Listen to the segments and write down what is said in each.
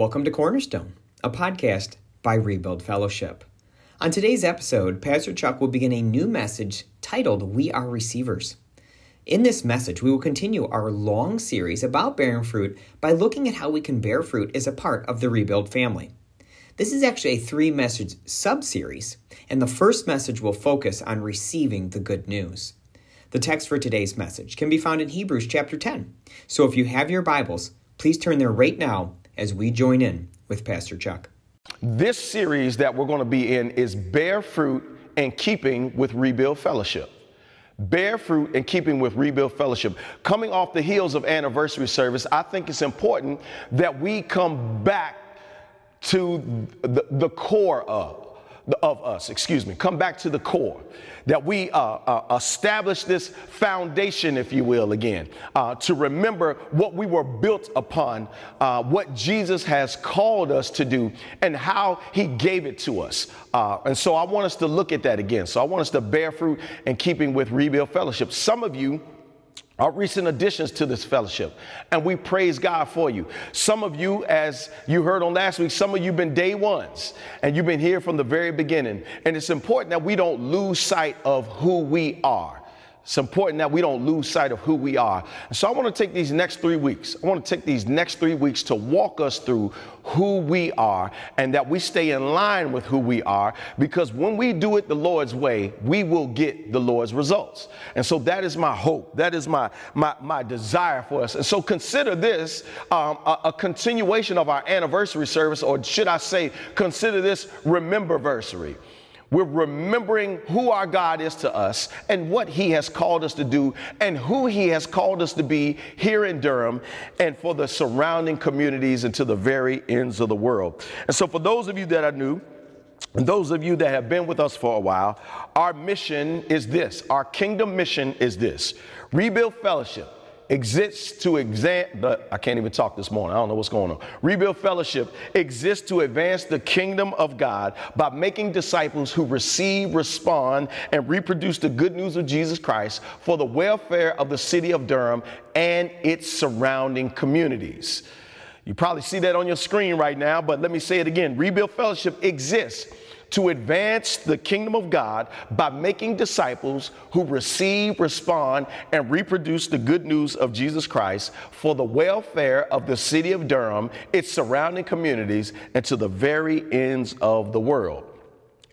Welcome to Cornerstone, a podcast by Rebuild Fellowship. On today's episode, Pastor Chuck will begin a new message titled We Are Receivers. In this message, we will continue our long series about bearing fruit by looking at how we can bear fruit as a part of the Rebuild family. This is actually a three message sub series, and the first message will focus on receiving the good news. The text for today's message can be found in Hebrews chapter 10. So if you have your Bibles, please turn there right now as we join in with Pastor Chuck. This series that we're going to be in is Bear Fruit in Keeping with Rebuild Fellowship. Bear fruit in keeping with Rebuild Fellowship. Coming off the heels of anniversary service, I think it's important that we come back to the, the core of of us, excuse me, come back to the core, that we uh, uh, establish this foundation, if you will, again, uh, to remember what we were built upon, uh, what Jesus has called us to do, and how he gave it to us. Uh, and so I want us to look at that again. So I want us to bear fruit in keeping with Rebuild Fellowship. Some of you, are recent additions to this fellowship, and we praise God for you. Some of you, as you heard on last week, some of you been day ones, and you've been here from the very beginning. And it's important that we don't lose sight of who we are. It's important that we don't lose sight of who we are. So I want to take these next three weeks. I want to take these next three weeks to walk us through who we are and that we stay in line with who we are because when we do it the Lord's way, we will get the Lord's results. And so that is my hope. That is my, my, my desire for us. And so consider this um, a, a continuation of our anniversary service, or should I say, consider this remember versary. We're remembering who our God is to us and what He has called us to do and who He has called us to be here in Durham and for the surrounding communities and to the very ends of the world. And so, for those of you that are new, and those of you that have been with us for a while, our mission is this. Our kingdom mission is this Rebuild Fellowship exists to exam I can't even talk this morning. I don't know what's going on. Rebuild Fellowship exists to advance the kingdom of God by making disciples who receive, respond, and reproduce the good news of Jesus Christ for the welfare of the city of Durham and its surrounding communities. You probably see that on your screen right now, but let me say it again. Rebuild Fellowship exists to advance the kingdom of God by making disciples who receive, respond, and reproduce the good news of Jesus Christ for the welfare of the city of Durham, its surrounding communities, and to the very ends of the world.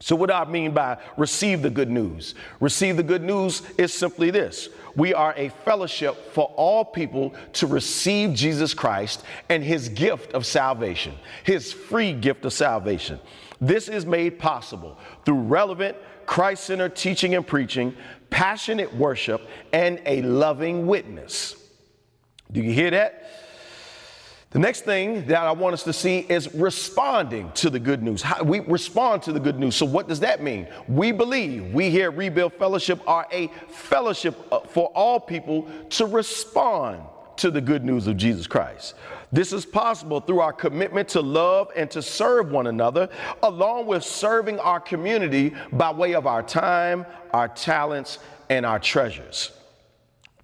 So, what do I mean by receive the good news? Receive the good news is simply this we are a fellowship for all people to receive Jesus Christ and his gift of salvation, his free gift of salvation. This is made possible through relevant, Christ centered teaching and preaching, passionate worship, and a loving witness. Do you hear that? The next thing that I want us to see is responding to the good news. How we respond to the good news. So, what does that mean? We believe we here at Rebuild Fellowship are a fellowship uh, for all people to respond to the good news of Jesus Christ. This is possible through our commitment to love and to serve one another, along with serving our community by way of our time, our talents, and our treasures.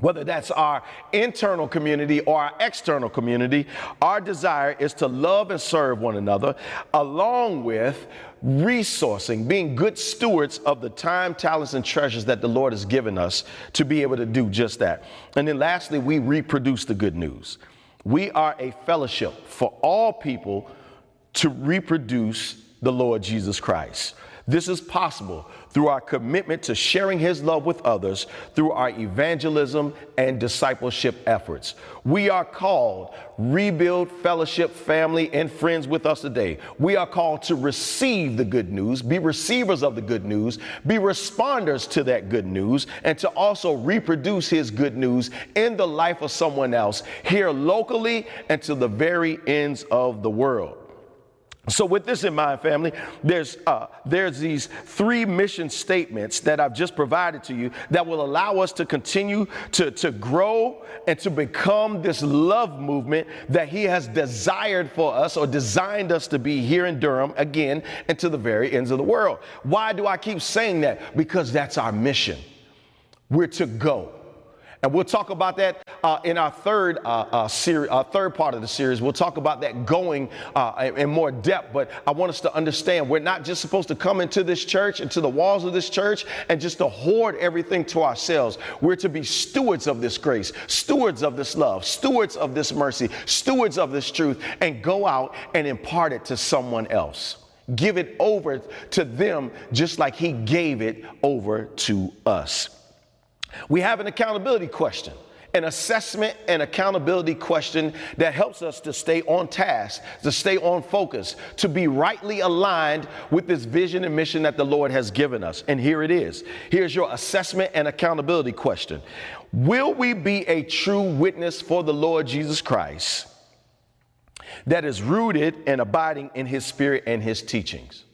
Whether that's our internal community or our external community, our desire is to love and serve one another, along with resourcing, being good stewards of the time, talents, and treasures that the Lord has given us to be able to do just that. And then lastly, we reproduce the good news. We are a fellowship for all people to reproduce the Lord Jesus Christ. This is possible through our commitment to sharing his love with others through our evangelism and discipleship efforts. We are called rebuild fellowship family and friends with us today. We are called to receive the good news, be receivers of the good news, be responders to that good news, and to also reproduce his good news in the life of someone else here locally and to the very ends of the world. So, with this in mind, family, there's uh, there's these three mission statements that I've just provided to you that will allow us to continue to, to grow and to become this love movement that He has desired for us or designed us to be here in Durham again and to the very ends of the world. Why do I keep saying that? Because that's our mission. We're to go And we'll talk about that uh, in our third uh, uh, series, our third part of the series. We'll talk about that going uh, in more depth. But I want us to understand we're not just supposed to come into this church, into the walls of this church, and just to hoard everything to ourselves. We're to be stewards of this grace, stewards of this love, stewards of this mercy, stewards of this truth, and go out and impart it to someone else. Give it over to them just like He gave it over to us. We have an accountability question, an assessment and accountability question that helps us to stay on task, to stay on focus, to be rightly aligned with this vision and mission that the Lord has given us. And here it is. Here's your assessment and accountability question Will we be a true witness for the Lord Jesus Christ that is rooted and abiding in his spirit and his teachings?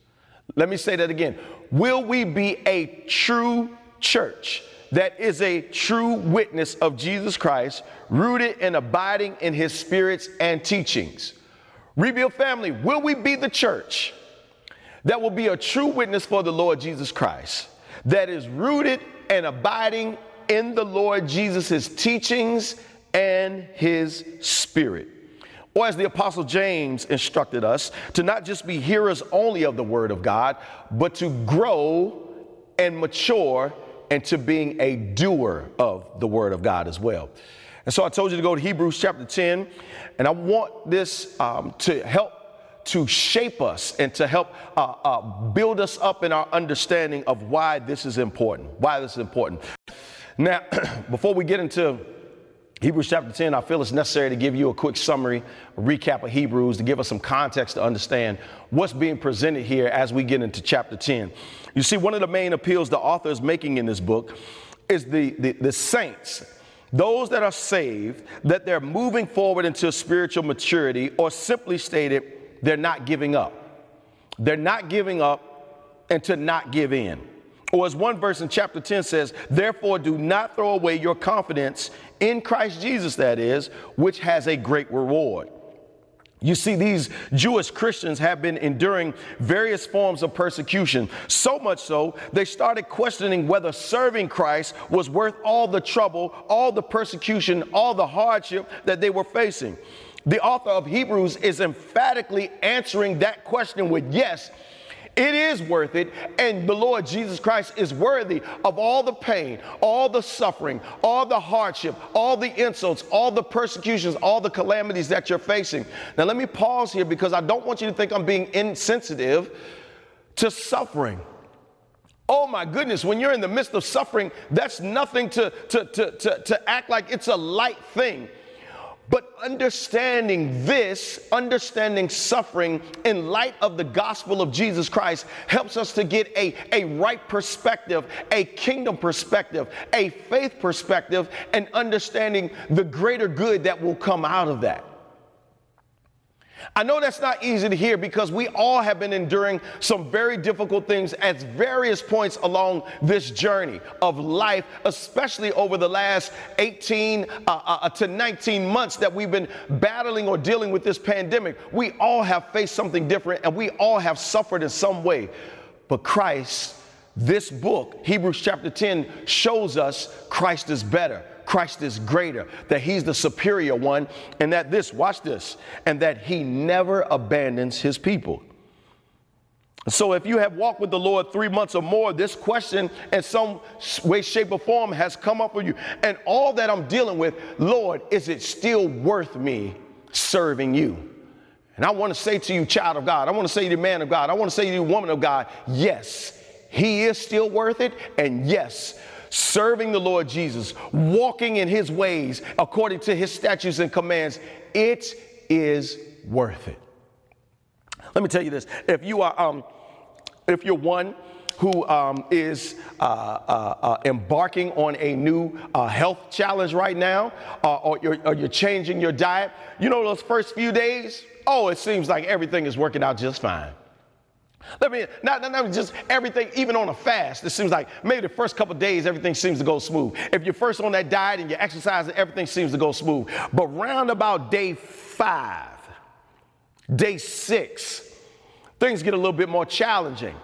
Let me say that again. Will we be a true church? That is a true witness of Jesus Christ, rooted and abiding in his spirits and teachings. Rebuild family, will we be the church that will be a true witness for the Lord Jesus Christ, that is rooted and abiding in the Lord Jesus' teachings and his spirit? Or, as the Apostle James instructed us, to not just be hearers only of the Word of God, but to grow and mature and to being a doer of the word of God as well. And so I told you to go to Hebrews chapter 10, and I want this um, to help to shape us and to help uh, uh, build us up in our understanding of why this is important. Why this is important. Now, before we get into Hebrews chapter 10, I feel it's necessary to give you a quick summary, a recap of Hebrews to give us some context to understand what's being presented here as we get into chapter 10. You see, one of the main appeals the author is making in this book is the, the, the saints, those that are saved, that they're moving forward into spiritual maturity, or simply stated, they're not giving up. They're not giving up and to not give in. Or as one verse in chapter 10 says, therefore do not throw away your confidence in Christ Jesus, that is, which has a great reward. You see, these Jewish Christians have been enduring various forms of persecution, so much so they started questioning whether serving Christ was worth all the trouble, all the persecution, all the hardship that they were facing. The author of Hebrews is emphatically answering that question with yes, it is worth it, and the Lord Jesus Christ is worthy of all the pain, all the suffering, all the hardship, all the insults, all the persecutions, all the calamities that you're facing. Now, let me pause here because I don't want you to think I'm being insensitive to suffering. Oh my goodness, when you're in the midst of suffering, that's nothing to, to, to, to, to act like it's a light thing. But understanding this, understanding suffering in light of the gospel of Jesus Christ helps us to get a, a right perspective, a kingdom perspective, a faith perspective, and understanding the greater good that will come out of that. I know that's not easy to hear because we all have been enduring some very difficult things at various points along this journey of life, especially over the last 18 uh, uh, to 19 months that we've been battling or dealing with this pandemic. We all have faced something different and we all have suffered in some way. But Christ, this book, Hebrews chapter 10, shows us Christ is better. Christ is greater, that he's the superior one, and that this, watch this, and that he never abandons his people. So, if you have walked with the Lord three months or more, this question in some way, shape, or form has come up for you. And all that I'm dealing with, Lord, is it still worth me serving you? And I want to say to you, child of God, I want to say to you, man of God, I want to say to you, woman of God, yes, he is still worth it. And yes, serving the Lord Jesus, walking in his ways according to his statutes and commands, it is worth it. Let me tell you this. If you are, um, if you're one who um, is uh, uh, uh, embarking on a new uh, health challenge right now, uh, or you're, or you're changing your diet, you know those first few days, oh, it seems like everything is working out just fine. Let me not, not, not, just everything, even on a fast. It seems like maybe the first couple days everything seems to go smooth. If you're first on that diet and you're exercising, everything seems to go smooth. But round about day five, day six, things get a little bit more challenging.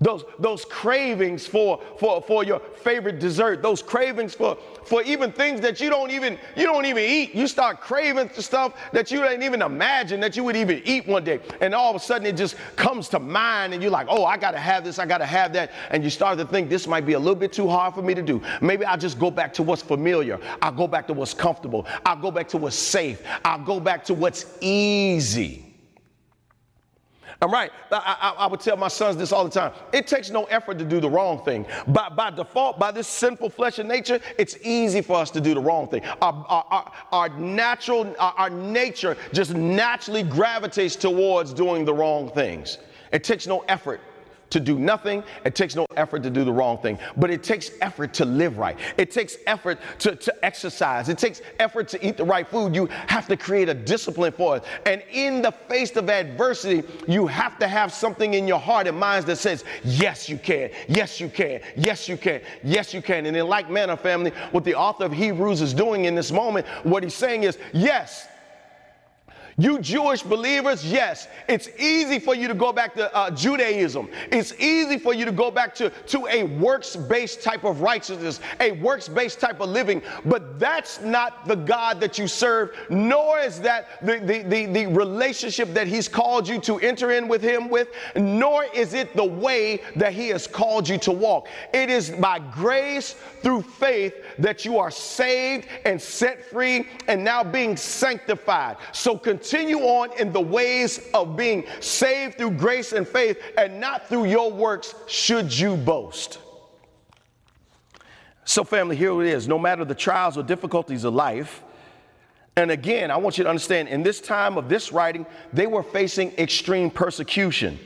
Those, those cravings for, for, for your favorite dessert, those cravings for, for even things that you don't even you don't even eat. You start craving stuff that you didn't even imagine that you would even eat one day. And all of a sudden it just comes to mind and you're like, oh, I gotta have this, I gotta have that. And you start to think this might be a little bit too hard for me to do. Maybe I'll just go back to what's familiar. I'll go back to what's comfortable. I'll go back to what's safe. I'll go back to what's easy. I'm right. I, I, I, would tell my sons this all the time. It takes no effort to do the wrong thing. By, by default, by this sinful flesh and nature, it's easy for us to do the wrong thing. Our, our, our natural, our, our nature just naturally gravitates towards doing the wrong things. It takes no effort to do nothing. It takes no effort to do the wrong thing, but it takes effort to live right. It takes effort to, to exercise. It takes effort to eat the right food. You have to create a discipline for it. And in the face of adversity, you have to have something in your heart and minds that says, yes, you can. Yes, you can. Yes, you can. Yes, you can. And in like manner, family, what the author of Hebrews is doing in this moment, what he's saying is, yes, you Jewish believers, yes, it's easy for you to go back to uh, Judaism. It's easy for you to go back to, to a works based type of righteousness, a works based type of living. But that's not the God that you serve, nor is that the, the, the, the relationship that He's called you to enter in with Him with, nor is it the way that He has called you to walk. It is by grace through faith that you are saved and set free and now being sanctified. So continue on in the ways of being saved through grace and faith and not through your works, should you boast. So, family, here it is. No matter the trials or difficulties of life, and again, I want you to understand in this time of this writing, they were facing extreme persecution.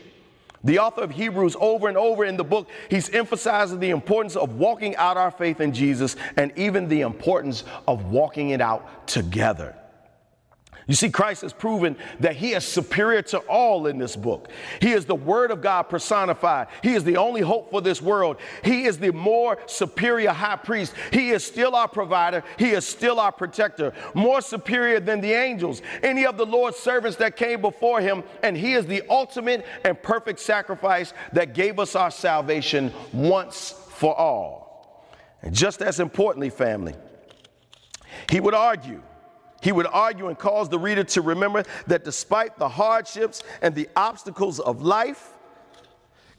The author of Hebrews, over and over in the book, he's emphasizing the importance of walking out our faith in Jesus and even the importance of walking it out together. You see, Christ has proven that he is superior to all in this book. He is the Word of God personified. He is the only hope for this world. He is the more superior high priest. He is still our provider. He is still our protector, more superior than the angels, any of the Lord's servants that came before him. And he is the ultimate and perfect sacrifice that gave us our salvation once for all. And just as importantly, family, he would argue he would argue and cause the reader to remember that despite the hardships and the obstacles of life,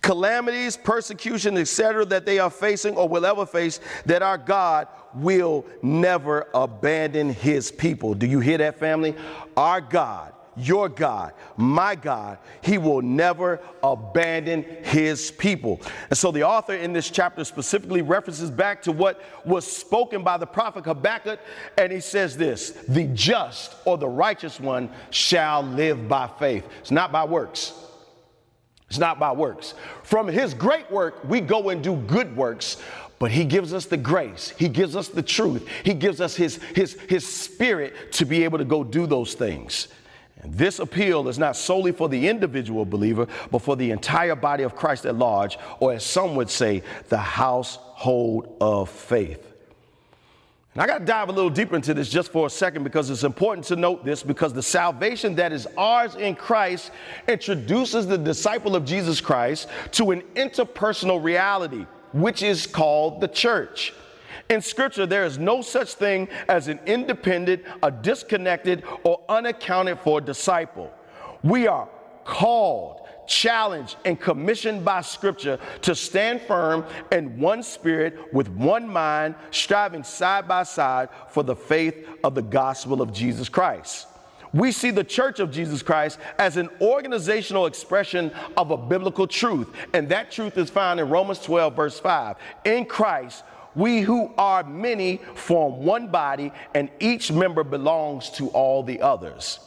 calamities, persecution, etc., that they are facing or will ever face, that our God will never abandon his people. Do you hear that, family? Our God your God, my God, he will never abandon his people. And so the author in this chapter specifically references back to what was spoken by the prophet Habakkuk, and he says this the just or the righteous one shall live by faith. It's not by works. It's not by works. From his great work, we go and do good works, but he gives us the grace he gives us the truth he gives us his his his spirit to be able to go do those things and this appeal is not solely for the individual believer, but for the entire body of Christ at large, or as some would say, the household of faith. And I got to dive a little deeper into this just for a second because it's important to note this because the salvation that is ours in Christ introduces the disciple of Jesus Christ to an interpersonal reality, which is called the church. In Scripture, there is no such thing as an independent, a disconnected, or unaccounted for disciple. We are called, challenged, and commissioned by Scripture to stand firm in one spirit with one mind, striving side by side for the faith of the gospel of Jesus Christ. We see the Church of Jesus Christ as an organizational expression of a biblical truth, and that truth is found in Romans 12, verse 5. In Christ, we who are many form one body, and each member belongs to all the others.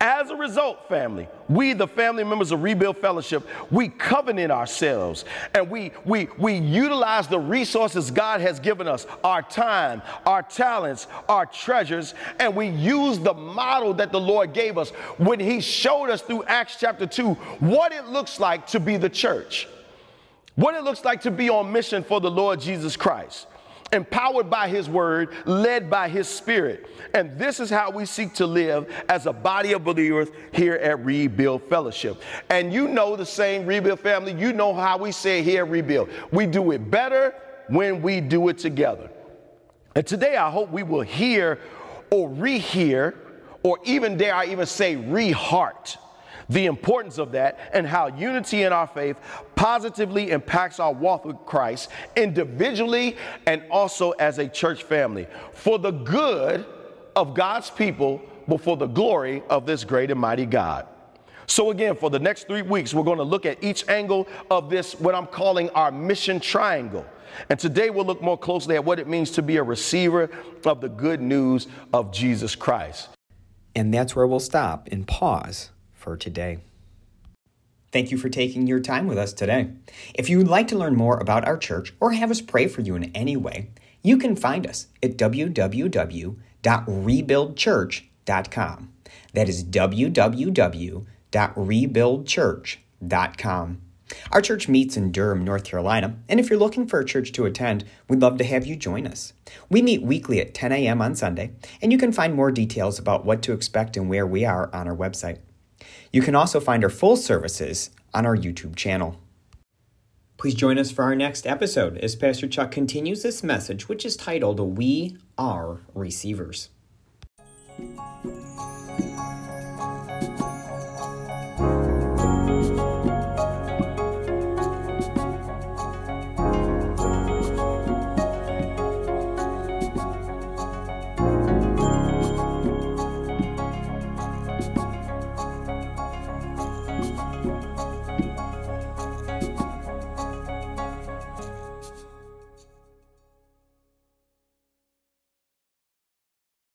As a result, family, we, the family members of Rebuild Fellowship, we covenant ourselves and we, we, we utilize the resources God has given us our time, our talents, our treasures, and we use the model that the Lord gave us when He showed us through Acts chapter 2 what it looks like to be the church what it looks like to be on mission for the Lord Jesus Christ. empowered by His Word, led by His Spirit. And this is how we seek to live as a body of believers here at Rebuild Fellowship. And you know the same Rebuild family, you know how we say here Rebuild. We do it better when we do it together. And today I hope we will hear or rehear, or even dare I even say, reheart the importance of that and how unity in our faith positively impacts our walk with Christ individually and also as a church family for the good of God's people, but for the glory of this great and mighty God. So, again, for the next three weeks, we're going to look at each angle of this, what I'm calling our mission triangle. And today we'll look more closely at what it means to be a receiver of the good news of Jesus Christ. And that's where we'll stop and pause for today. Thank you for taking your time with us today. If you would like to learn more about our church or have us pray for you in any way, you can find us at www.rebuildchurch.com. That is www.rebuildchurch.com. Our church meets in Durham, North Carolina, and if you're looking for a church to attend, we'd love to have you join us. We meet weekly at 10 a.m. on Sunday, and you can find more details about what to expect and where we are on our website. You can also find our full services on our YouTube channel. Please join us for our next episode as Pastor Chuck continues this message, which is titled We Are Receivers.